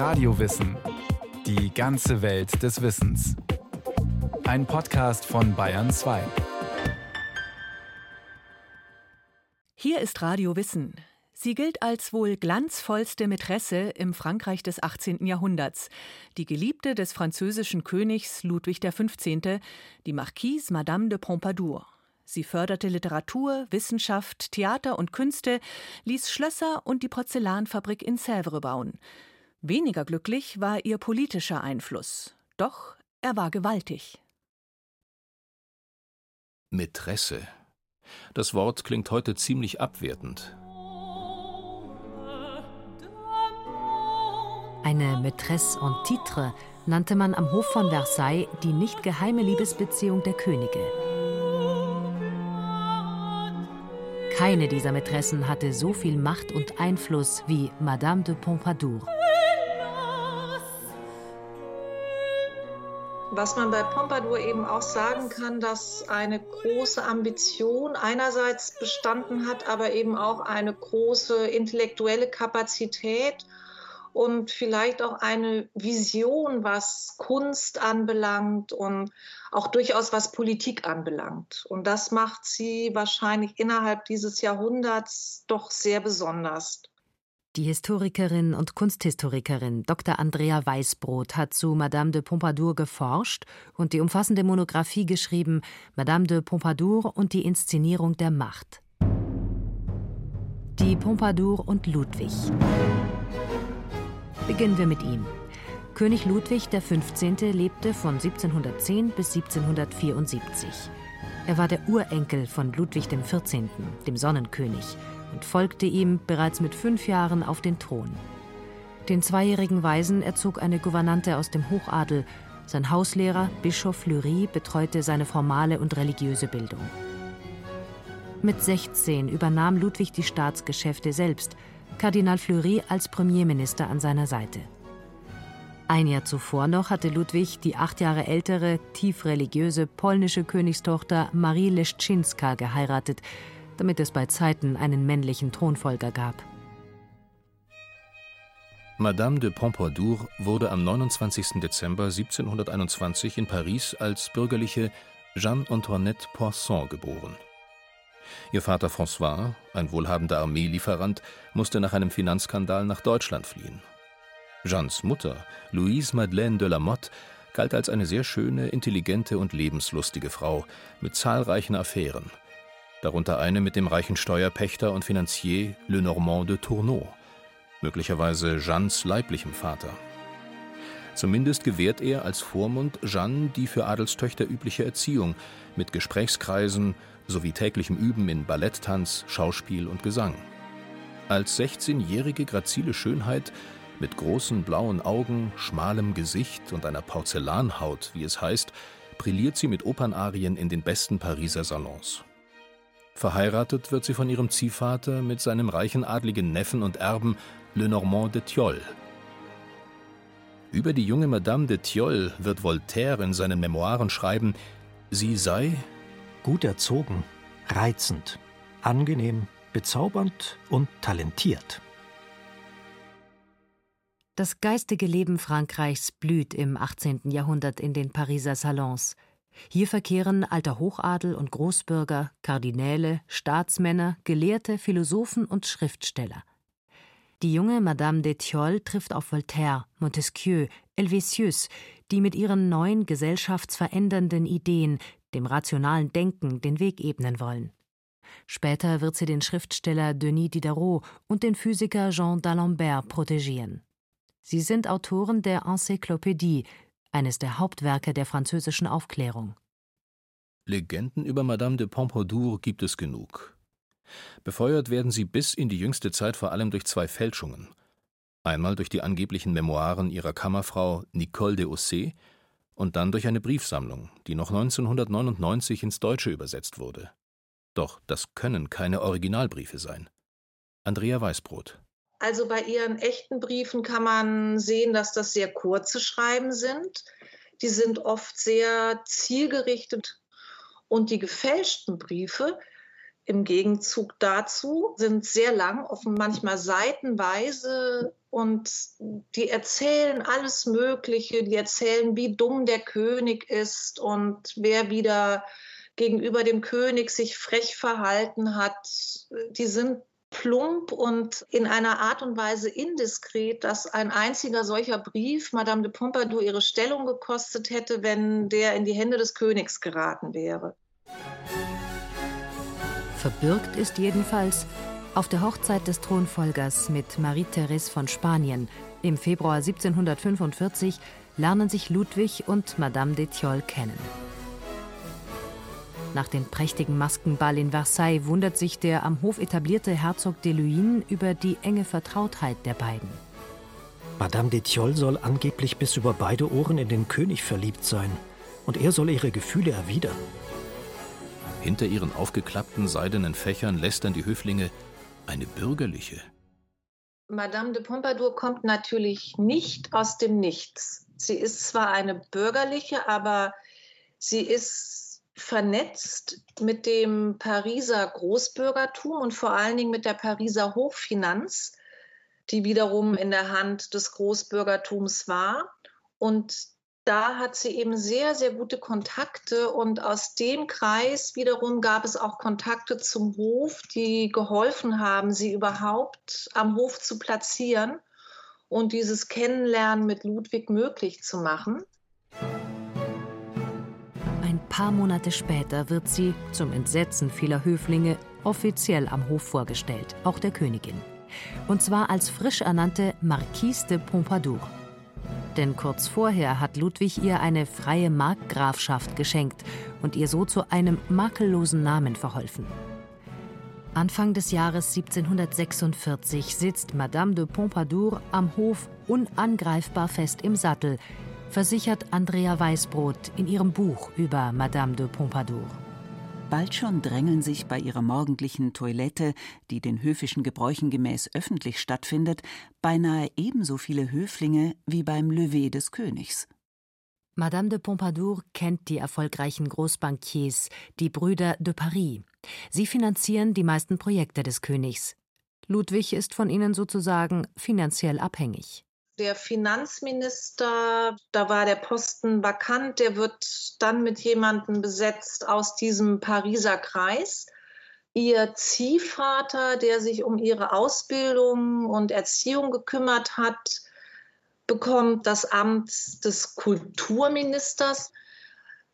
Radiowissen. Die ganze Welt des Wissens. Ein Podcast von Bayern 2. Hier ist Radio Wissen. Sie gilt als wohl glanzvollste Mätresse im Frankreich des 18. Jahrhunderts, die Geliebte des französischen Königs Ludwig XV., die Marquise Madame de Pompadour. Sie förderte Literatur, Wissenschaft, Theater und Künste, ließ Schlösser und die Porzellanfabrik in Sèvres bauen. Weniger glücklich war ihr politischer Einfluss, doch er war gewaltig. Mätresse. Das Wort klingt heute ziemlich abwertend. Eine Maîtresse en titre nannte man am Hof von Versailles die nicht geheime Liebesbeziehung der Könige. Keine dieser Mätressen hatte so viel Macht und Einfluss wie Madame de Pompadour. Was man bei Pompadour eben auch sagen kann, dass eine große Ambition einerseits bestanden hat, aber eben auch eine große intellektuelle Kapazität und vielleicht auch eine Vision, was Kunst anbelangt und auch durchaus was Politik anbelangt. Und das macht sie wahrscheinlich innerhalb dieses Jahrhunderts doch sehr besonders. Die Historikerin und Kunsthistorikerin Dr. Andrea Weißbrot hat zu Madame de Pompadour geforscht und die umfassende Monographie geschrieben Madame de Pompadour und die Inszenierung der Macht. Die Pompadour und Ludwig. Beginnen wir mit ihm. König Ludwig XV. lebte von 1710 bis 1774. Er war der Urenkel von Ludwig XIV., dem Sonnenkönig, und folgte ihm bereits mit fünf Jahren auf den Thron. Den zweijährigen Waisen erzog eine Gouvernante aus dem Hochadel. Sein Hauslehrer, Bischof Fleury, betreute seine formale und religiöse Bildung. Mit 16 übernahm Ludwig die Staatsgeschäfte selbst – Kardinal Fleury als Premierminister an seiner Seite. Ein Jahr zuvor noch hatte Ludwig die acht Jahre ältere, tief religiöse polnische Königstochter Marie Leszczynska geheiratet, damit es bei Zeiten einen männlichen Thronfolger gab. Madame de Pompadour wurde am 29. Dezember 1721 in Paris als bürgerliche Jeanne Antoinette Poisson geboren. Ihr Vater François, ein wohlhabender Armeelieferant, musste nach einem Finanzskandal nach Deutschland fliehen. Jeannes Mutter, Louise Madeleine de la Motte, galt als eine sehr schöne, intelligente und lebenslustige Frau mit zahlreichen Affären, darunter eine mit dem reichen Steuerpächter und Finanzier Lenormand de Tourneau, möglicherweise Jeannes leiblichem Vater. Zumindest gewährt er als Vormund Jeanne die für Adelstöchter übliche Erziehung mit Gesprächskreisen, sowie täglichem Üben in Balletttanz, Schauspiel und Gesang. Als 16-jährige grazile Schönheit mit großen blauen Augen, schmalem Gesicht und einer Porzellanhaut, wie es heißt, brilliert sie mit Opernarien in den besten Pariser Salons. Verheiratet wird sie von ihrem Ziehvater mit seinem reichen adligen Neffen und Erben Lenormand de Thiol. Über die junge Madame de Thiol wird Voltaire in seinen Memoiren schreiben, sie sei gut erzogen, reizend, angenehm, bezaubernd und talentiert. Das geistige Leben Frankreichs blüht im 18. Jahrhundert in den Pariser Salons. Hier verkehren alter Hochadel und Großbürger, Kardinäle, Staatsmänner, Gelehrte, Philosophen und Schriftsteller. Die junge Madame de Thiol trifft auf Voltaire, Montesquieu, Helvétius, die mit ihren neuen gesellschaftsverändernden Ideen dem rationalen Denken den Weg ebnen wollen. Später wird sie den Schriftsteller Denis Diderot und den Physiker Jean d'Alembert protegieren. Sie sind Autoren der Encyclopédie, eines der Hauptwerke der französischen Aufklärung. Legenden über Madame de Pompadour gibt es genug. Befeuert werden sie bis in die jüngste Zeit vor allem durch zwei Fälschungen. Einmal durch die angeblichen Memoiren ihrer Kammerfrau Nicole de Ossé und dann durch eine Briefsammlung, die noch 1999 ins Deutsche übersetzt wurde. Doch das können keine Originalbriefe sein. Andrea Weißbrot. Also bei ihren echten Briefen kann man sehen, dass das sehr kurze Schreiben sind. Die sind oft sehr zielgerichtet. Und die gefälschten Briefe im Gegenzug dazu sind sehr lang, offen manchmal seitenweise und die erzählen alles Mögliche. Die erzählen, wie dumm der König ist und wer wieder gegenüber dem König sich frech verhalten hat. Die sind plump und in einer Art und Weise indiskret, dass ein einziger solcher Brief Madame de Pompadour ihre Stellung gekostet hätte, wenn der in die Hände des Königs geraten wäre. Verbürgt ist jedenfalls auf der Hochzeit des Thronfolgers mit Marie-Therese von Spanien im Februar 1745 lernen sich Ludwig und Madame de Thiol kennen. Nach dem prächtigen Maskenball in Versailles wundert sich der am Hof etablierte Herzog de Luynes über die enge Vertrautheit der beiden. Madame de Thiol soll angeblich bis über beide Ohren in den König verliebt sein. Und er soll ihre Gefühle erwidern. Hinter ihren aufgeklappten seidenen Fächern lästern die Höflinge eine bürgerliche. Madame de Pompadour kommt natürlich nicht aus dem Nichts. Sie ist zwar eine bürgerliche, aber sie ist vernetzt mit dem Pariser Großbürgertum und vor allen Dingen mit der Pariser Hochfinanz, die wiederum in der Hand des Großbürgertums war. Und da hat sie eben sehr, sehr gute Kontakte und aus dem Kreis wiederum gab es auch Kontakte zum Hof, die geholfen haben, sie überhaupt am Hof zu platzieren und dieses Kennenlernen mit Ludwig möglich zu machen. Ein paar Monate später wird sie, zum Entsetzen vieler Höflinge, offiziell am Hof vorgestellt, auch der Königin. Und zwar als frisch ernannte Marquise de Pompadour denn kurz vorher hat Ludwig ihr eine freie Markgrafschaft geschenkt und ihr so zu einem makellosen Namen verholfen. Anfang des Jahres 1746 sitzt Madame de Pompadour am Hof unangreifbar fest im Sattel, versichert Andrea Weißbrot in ihrem Buch über Madame de Pompadour. Bald schon drängeln sich bei ihrer morgendlichen Toilette, die den höfischen Gebräuchen gemäß öffentlich stattfindet, beinahe ebenso viele Höflinge wie beim Lever des Königs. Madame de Pompadour kennt die erfolgreichen Großbankiers, die Brüder de Paris. Sie finanzieren die meisten Projekte des Königs. Ludwig ist von ihnen sozusagen finanziell abhängig der Finanzminister, da war der Posten vakant, der wird dann mit jemandem besetzt aus diesem Pariser Kreis. Ihr Ziehvater, der sich um ihre Ausbildung und Erziehung gekümmert hat, bekommt das Amt des Kulturministers.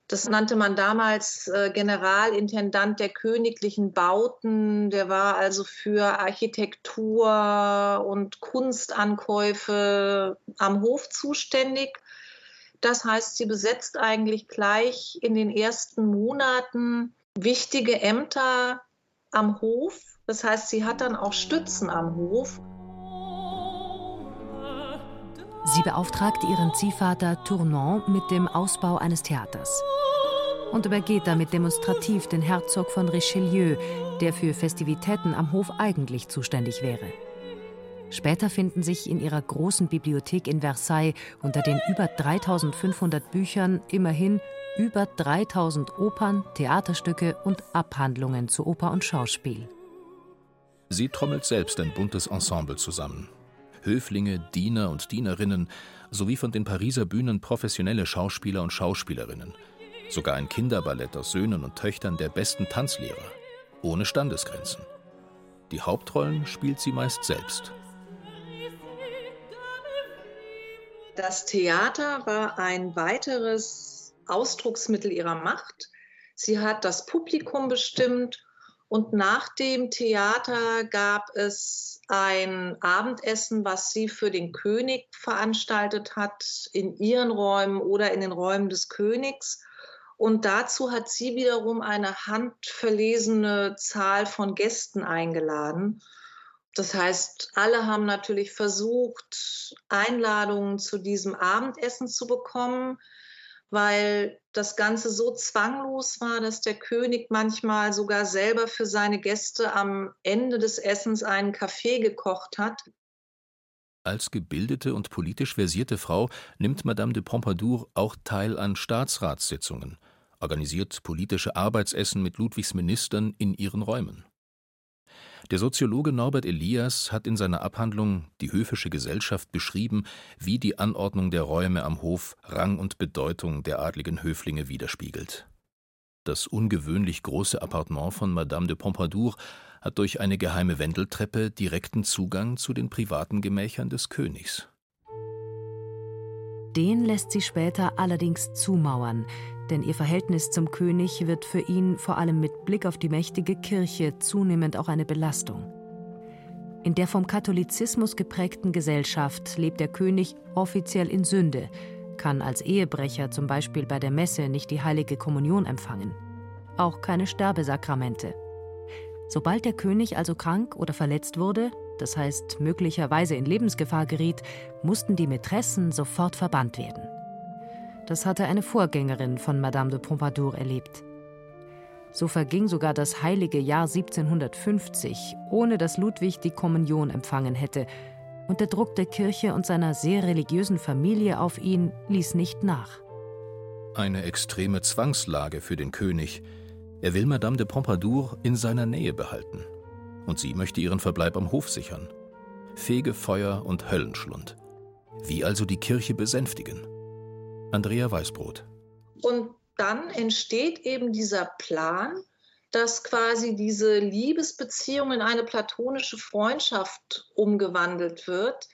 Das nannte man damals äh, Generalintendant der königlichen Bauten. Der war also für Architektur und Kunstankäufe am Hof zuständig. Das heißt, sie besetzt eigentlich gleich in den ersten Monaten wichtige Ämter am Hof. Das heißt, sie hat dann auch Stützen am Hof. Sie beauftragt ihren Ziehvater Tournon mit dem Ausbau eines Theaters und übergeht damit demonstrativ den Herzog von Richelieu, der für Festivitäten am Hof eigentlich zuständig wäre. Später finden sich in ihrer großen Bibliothek in Versailles unter den über 3500 Büchern immerhin über 3000 Opern, Theaterstücke und Abhandlungen zu Oper und Schauspiel. Sie trommelt selbst ein buntes Ensemble zusammen. Höflinge, Diener und Dienerinnen sowie von den Pariser Bühnen professionelle Schauspieler und Schauspielerinnen – sogar ein Kinderballett aus Söhnen und Töchtern der besten Tanzlehrer, ohne Standesgrenzen. Die Hauptrollen spielt sie meist selbst. Das Theater war ein weiteres Ausdrucksmittel ihrer Macht. Sie hat das Publikum bestimmt und nach dem Theater gab es ein Abendessen, was sie für den König veranstaltet hat, in ihren Räumen oder in den Räumen des Königs. Und dazu hat sie wiederum eine handverlesene Zahl von Gästen eingeladen. Das heißt, alle haben natürlich versucht, Einladungen zu diesem Abendessen zu bekommen, weil das Ganze so zwanglos war, dass der König manchmal sogar selber für seine Gäste am Ende des Essens einen Kaffee gekocht hat. Als gebildete und politisch versierte Frau nimmt Madame de Pompadour auch teil an Staatsratssitzungen, organisiert politische Arbeitsessen mit Ludwigs Ministern in ihren Räumen. Der Soziologe Norbert Elias hat in seiner Abhandlung Die höfische Gesellschaft beschrieben, wie die Anordnung der Räume am Hof Rang und Bedeutung der adligen Höflinge widerspiegelt. Das ungewöhnlich große Appartement von Madame de Pompadour hat durch eine geheime Wendeltreppe direkten Zugang zu den privaten Gemächern des Königs. Den lässt sie später allerdings zumauern, denn ihr Verhältnis zum König wird für ihn vor allem mit Blick auf die mächtige Kirche zunehmend auch eine Belastung. In der vom Katholizismus geprägten Gesellschaft lebt der König offiziell in Sünde, kann als Ehebrecher zum Beispiel bei der Messe nicht die heilige Kommunion empfangen. Auch keine Sterbesakramente. Sobald der König also krank oder verletzt wurde, das heißt möglicherweise in Lebensgefahr geriet, mussten die Mätressen sofort verbannt werden. Das hatte eine Vorgängerin von Madame de Pompadour erlebt. So verging sogar das heilige Jahr 1750, ohne dass Ludwig die Kommunion empfangen hätte, und der Druck der Kirche und seiner sehr religiösen Familie auf ihn ließ nicht nach. Eine extreme Zwangslage für den König. Er will Madame de Pompadour in seiner Nähe behalten. Und sie möchte ihren Verbleib am Hof sichern. Fegefeuer und Höllenschlund. Wie also die Kirche besänftigen? Andrea Weißbrot. Und dann entsteht eben dieser Plan, dass quasi diese Liebesbeziehung in eine platonische Freundschaft umgewandelt wird,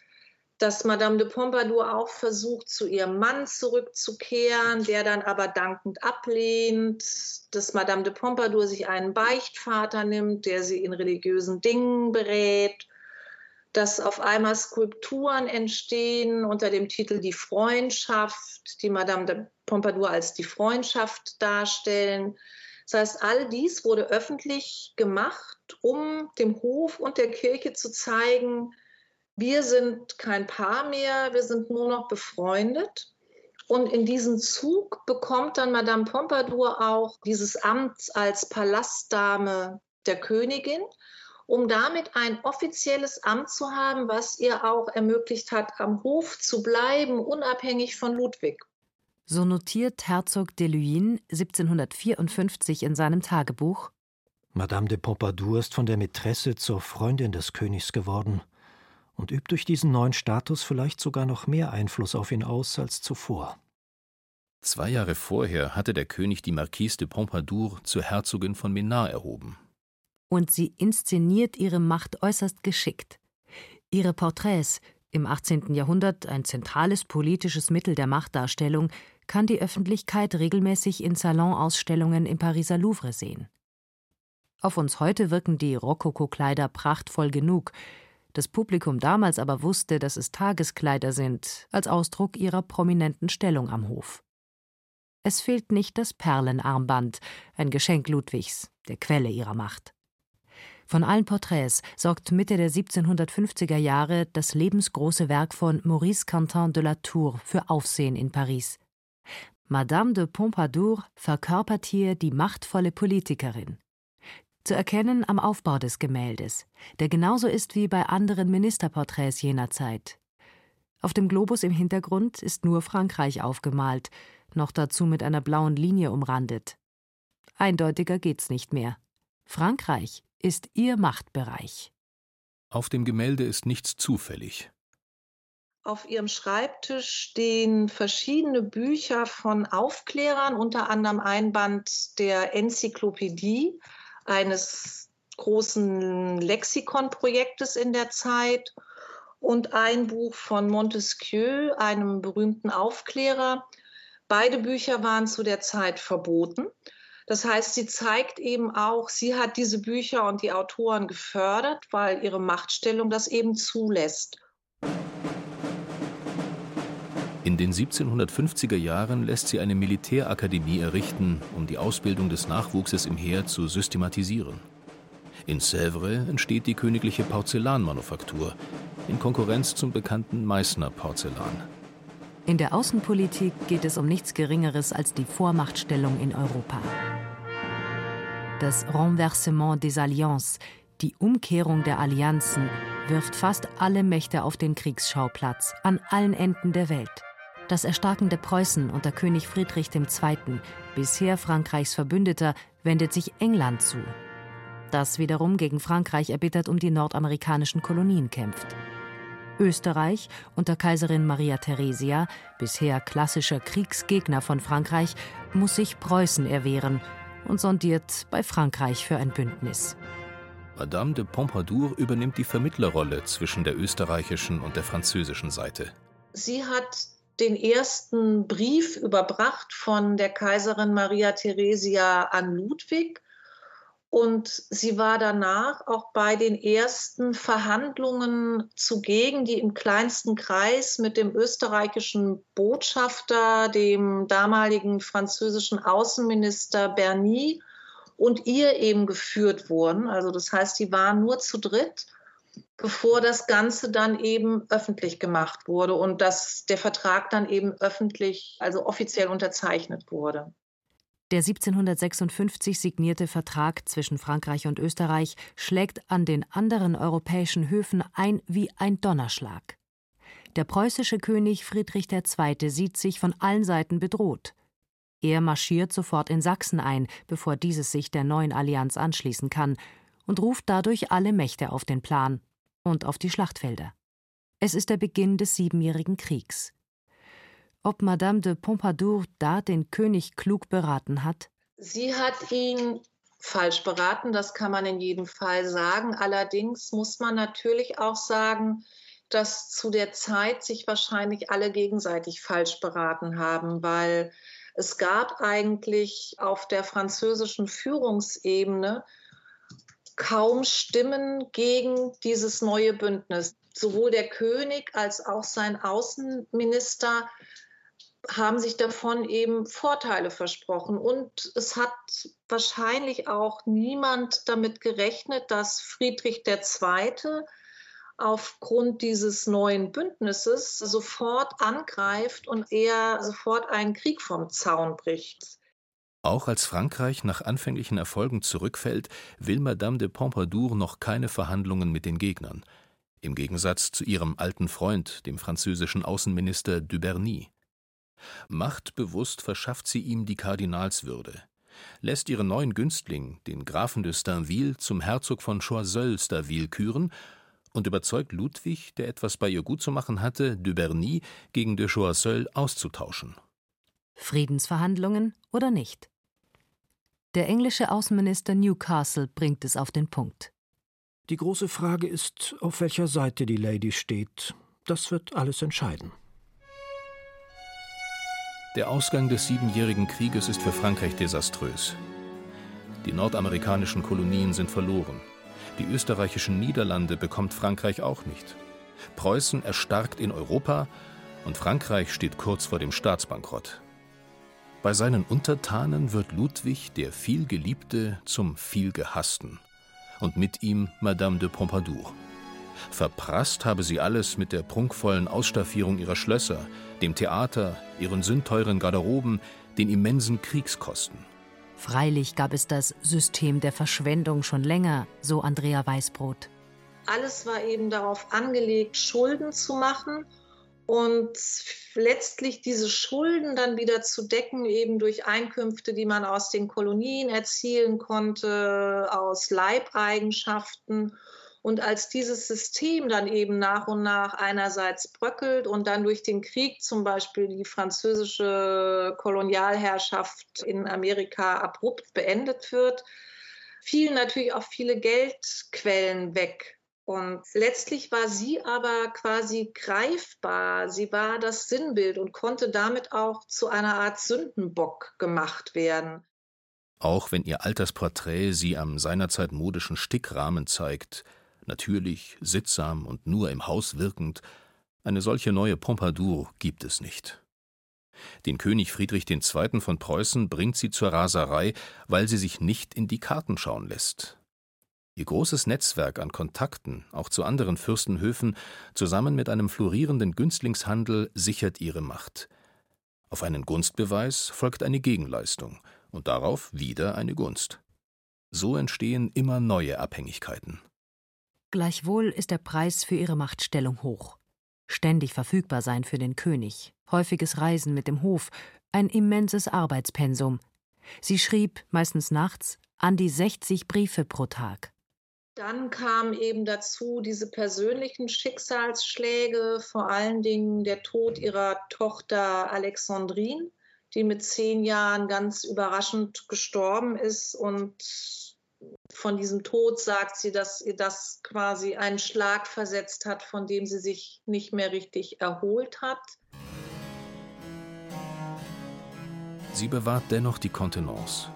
dass Madame de Pompadour auch versucht, zu ihrem Mann zurückzukehren, der dann aber dankend ablehnt, dass Madame de Pompadour sich einen Beichtvater nimmt, der sie in religiösen Dingen berät dass auf einmal Skulpturen entstehen unter dem Titel Die Freundschaft, die Madame de Pompadour als die Freundschaft darstellen. Das heißt, all dies wurde öffentlich gemacht, um dem Hof und der Kirche zu zeigen, wir sind kein Paar mehr, wir sind nur noch befreundet. Und in diesem Zug bekommt dann Madame Pompadour auch dieses Amt als Palastdame der Königin um damit ein offizielles Amt zu haben, was ihr auch ermöglicht hat, am Hof zu bleiben, unabhängig von Ludwig. So notiert Herzog de Luynes 1754 in seinem Tagebuch Madame de Pompadour ist von der Mätresse zur Freundin des Königs geworden und übt durch diesen neuen Status vielleicht sogar noch mehr Einfluss auf ihn aus als zuvor. Zwei Jahre vorher hatte der König die Marquise de Pompadour zur Herzogin von Menard erhoben und sie inszeniert ihre Macht äußerst geschickt. Ihre Porträts, im 18. Jahrhundert ein zentrales politisches Mittel der Machtdarstellung, kann die Öffentlichkeit regelmäßig in Salonausstellungen im Pariser Louvre sehen. Auf uns heute wirken die Rokokokleider prachtvoll genug, das Publikum damals aber wusste, dass es Tageskleider sind, als Ausdruck ihrer prominenten Stellung am Hof. Es fehlt nicht das Perlenarmband, ein Geschenk Ludwigs, der Quelle ihrer Macht. Von allen Porträts sorgt Mitte der 1750er Jahre das lebensgroße Werk von Maurice Quentin de la Tour für Aufsehen in Paris. Madame de Pompadour verkörpert hier die machtvolle Politikerin. Zu erkennen am Aufbau des Gemäldes, der genauso ist wie bei anderen Ministerporträts jener Zeit. Auf dem Globus im Hintergrund ist nur Frankreich aufgemalt, noch dazu mit einer blauen Linie umrandet. Eindeutiger geht's nicht mehr. Frankreich ist ihr Machtbereich. Auf dem Gemälde ist nichts zufällig. Auf ihrem Schreibtisch stehen verschiedene Bücher von Aufklärern, unter anderem ein Band der Enzyklopädie, eines großen Lexikonprojektes in der Zeit und ein Buch von Montesquieu, einem berühmten Aufklärer. Beide Bücher waren zu der Zeit verboten. Das heißt, sie zeigt eben auch, sie hat diese Bücher und die Autoren gefördert, weil ihre Machtstellung das eben zulässt. In den 1750er Jahren lässt sie eine Militärakademie errichten, um die Ausbildung des Nachwuchses im Heer zu systematisieren. In Sèvres entsteht die königliche Porzellanmanufaktur, in Konkurrenz zum bekannten Meißner Porzellan. In der Außenpolitik geht es um nichts Geringeres als die Vormachtstellung in Europa. Das Renversement des Alliances, die Umkehrung der Allianzen, wirft fast alle Mächte auf den Kriegsschauplatz an allen Enden der Welt. Das erstarkende Preußen unter König Friedrich II., bisher Frankreichs Verbündeter, wendet sich England zu. das wiederum gegen Frankreich erbittert um die nordamerikanischen Kolonien kämpft. Österreich unter Kaiserin Maria Theresia, bisher klassischer Kriegsgegner von Frankreich, muss sich Preußen erwehren und sondiert bei Frankreich für ein Bündnis. Madame de Pompadour übernimmt die Vermittlerrolle zwischen der österreichischen und der französischen Seite. Sie hat den ersten Brief überbracht von der Kaiserin Maria Theresia an Ludwig und sie war danach auch bei den ersten Verhandlungen zugegen, die im kleinsten Kreis mit dem österreichischen Botschafter, dem damaligen französischen Außenminister Berny und ihr eben geführt wurden. Also das heißt, die waren nur zu dritt, bevor das Ganze dann eben öffentlich gemacht wurde und dass der Vertrag dann eben öffentlich, also offiziell unterzeichnet wurde. Der 1756 signierte Vertrag zwischen Frankreich und Österreich schlägt an den anderen europäischen Höfen ein wie ein Donnerschlag. Der preußische König Friedrich II. sieht sich von allen Seiten bedroht. Er marschiert sofort in Sachsen ein, bevor dieses sich der neuen Allianz anschließen kann, und ruft dadurch alle Mächte auf den Plan und auf die Schlachtfelder. Es ist der Beginn des Siebenjährigen Kriegs ob Madame de Pompadour da den König klug beraten hat? Sie hat ihn falsch beraten, das kann man in jedem Fall sagen. Allerdings muss man natürlich auch sagen, dass zu der Zeit sich wahrscheinlich alle gegenseitig falsch beraten haben, weil es gab eigentlich auf der französischen Führungsebene kaum Stimmen gegen dieses neue Bündnis. Sowohl der König als auch sein Außenminister haben sich davon eben Vorteile versprochen. Und es hat wahrscheinlich auch niemand damit gerechnet, dass Friedrich II. aufgrund dieses neuen Bündnisses sofort angreift und er sofort einen Krieg vom Zaun bricht. Auch als Frankreich nach anfänglichen Erfolgen zurückfällt, will Madame de Pompadour noch keine Verhandlungen mit den Gegnern. Im Gegensatz zu ihrem alten Freund, dem französischen Außenminister Duberny. Machtbewusst verschafft sie ihm die Kardinalswürde, lässt ihren neuen Günstling, den Grafen de Stainville, zum Herzog von Choiseul-Staville küren und überzeugt Ludwig, der etwas bei ihr gut zu machen hatte, de Berny gegen de Choiseul auszutauschen. Friedensverhandlungen oder nicht? Der englische Außenminister Newcastle bringt es auf den Punkt. Die große Frage ist, auf welcher Seite die Lady steht. Das wird alles entscheiden. Der Ausgang des Siebenjährigen Krieges ist für Frankreich desaströs. Die nordamerikanischen Kolonien sind verloren. Die österreichischen Niederlande bekommt Frankreich auch nicht. Preußen erstarkt in Europa und Frankreich steht kurz vor dem Staatsbankrott. Bei seinen Untertanen wird Ludwig, der vielgeliebte, zum vielgehassten. Und mit ihm Madame de Pompadour. Verprasst habe sie alles mit der prunkvollen Ausstaffierung ihrer Schlösser, dem Theater, ihren sündteuren Garderoben, den immensen Kriegskosten. Freilich gab es das System der Verschwendung schon länger, so Andrea Weißbrot. Alles war eben darauf angelegt, Schulden zu machen und letztlich diese Schulden dann wieder zu decken, eben durch Einkünfte, die man aus den Kolonien erzielen konnte, aus Leibeigenschaften und als dieses System dann eben nach und nach einerseits bröckelt und dann durch den Krieg zum Beispiel die französische Kolonialherrschaft in Amerika abrupt beendet wird, fielen natürlich auch viele Geldquellen weg. Und letztlich war sie aber quasi greifbar. Sie war das Sinnbild und konnte damit auch zu einer Art Sündenbock gemacht werden. Auch wenn ihr Altersporträt sie am seinerzeit modischen Stickrahmen zeigt, natürlich, sittsam und nur im Haus wirkend, eine solche neue Pompadour gibt es nicht. Den König Friedrich II. von Preußen bringt sie zur Raserei, weil sie sich nicht in die Karten schauen lässt. Ihr großes Netzwerk an Kontakten, auch zu anderen Fürstenhöfen, zusammen mit einem florierenden Günstlingshandel sichert ihre Macht. Auf einen Gunstbeweis folgt eine Gegenleistung und darauf wieder eine Gunst. So entstehen immer neue Abhängigkeiten. Gleichwohl ist der Preis für ihre Machtstellung hoch. Ständig verfügbar sein für den König, häufiges Reisen mit dem Hof, ein immenses Arbeitspensum. Sie schrieb, meistens nachts, an die 60 Briefe pro Tag. Dann kam eben dazu diese persönlichen Schicksalsschläge, vor allen Dingen der Tod ihrer Tochter Alexandrine, die mit zehn Jahren ganz überraschend gestorben ist. Und von diesem Tod sagt sie, dass ihr das quasi einen Schlag versetzt hat, von dem sie sich nicht mehr richtig erholt hat. Sie bewahrt dennoch die Kontenance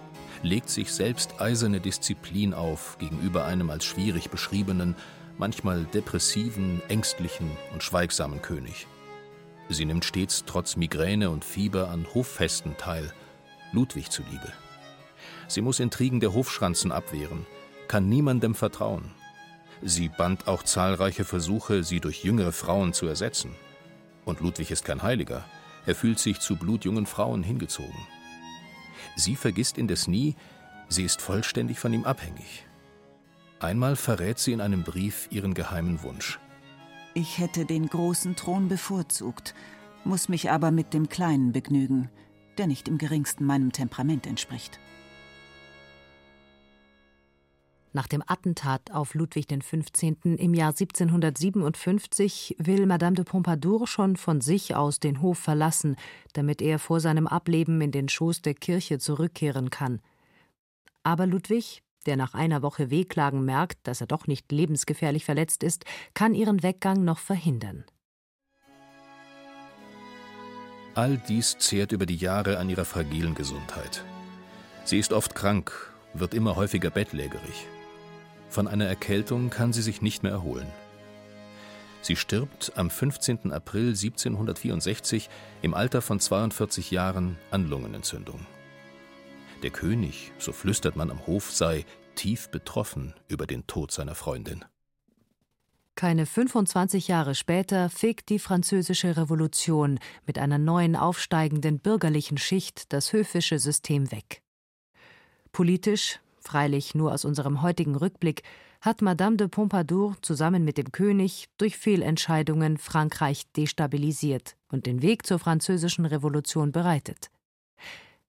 legt sich selbst eiserne Disziplin auf gegenüber einem als schwierig beschriebenen, manchmal depressiven, ängstlichen und schweigsamen König. Sie nimmt stets trotz Migräne und Fieber an Hoffesten teil, Ludwig zuliebe. Sie muss Intrigen der Hofschranzen abwehren, kann niemandem vertrauen. Sie band auch zahlreiche Versuche, sie durch jüngere Frauen zu ersetzen. Und Ludwig ist kein Heiliger, er fühlt sich zu blutjungen Frauen hingezogen. Sie vergisst indes nie, sie ist vollständig von ihm abhängig. Einmal verrät sie in einem Brief ihren geheimen Wunsch. Ich hätte den großen Thron bevorzugt, muss mich aber mit dem kleinen begnügen, der nicht im geringsten meinem Temperament entspricht. Nach dem Attentat auf Ludwig XV. im Jahr 1757 will Madame de Pompadour schon von sich aus den Hof verlassen, damit er vor seinem Ableben in den Schoß der Kirche zurückkehren kann. Aber Ludwig, der nach einer Woche Wehklagen merkt, dass er doch nicht lebensgefährlich verletzt ist, kann ihren Weggang noch verhindern. All dies zehrt über die Jahre an ihrer fragilen Gesundheit. Sie ist oft krank, wird immer häufiger bettlägerig. Von einer Erkältung kann sie sich nicht mehr erholen. Sie stirbt am 15. April 1764 im Alter von 42 Jahren an Lungenentzündung. Der König, so flüstert man am Hof, sei tief betroffen über den Tod seiner Freundin. Keine 25 Jahre später fegt die Französische Revolution mit einer neuen aufsteigenden bürgerlichen Schicht das höfische System weg. Politisch freilich nur aus unserem heutigen Rückblick, hat Madame de Pompadour zusammen mit dem König durch Fehlentscheidungen Frankreich destabilisiert und den Weg zur französischen Revolution bereitet.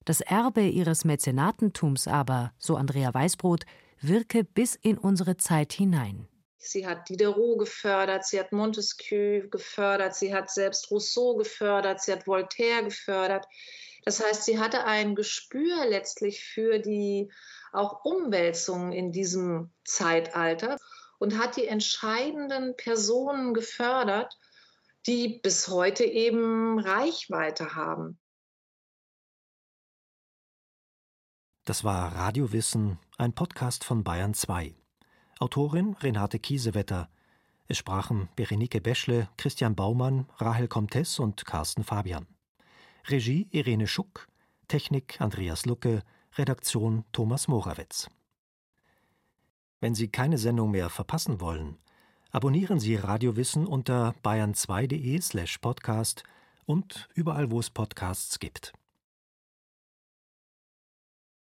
Das Erbe ihres Mäzenatentums aber, so Andrea Weißbrot, wirke bis in unsere Zeit hinein. Sie hat Diderot gefördert, sie hat Montesquieu gefördert, sie hat selbst Rousseau gefördert, sie hat Voltaire gefördert. Das heißt, sie hatte ein Gespür letztlich für die auch Umwälzungen in diesem Zeitalter und hat die entscheidenden Personen gefördert, die bis heute eben Reichweite haben. Das war Radiowissen, ein Podcast von Bayern 2. Autorin Renate Kiesewetter. Es sprachen Berenike Beschle, Christian Baumann, Rahel Comtes und Carsten Fabian. Regie Irene Schuck, Technik Andreas Lucke, Redaktion Thomas Morawetz. Wenn Sie keine Sendung mehr verpassen wollen, abonnieren Sie Radiowissen unter bayern2.de slash podcast und überall, wo es Podcasts gibt.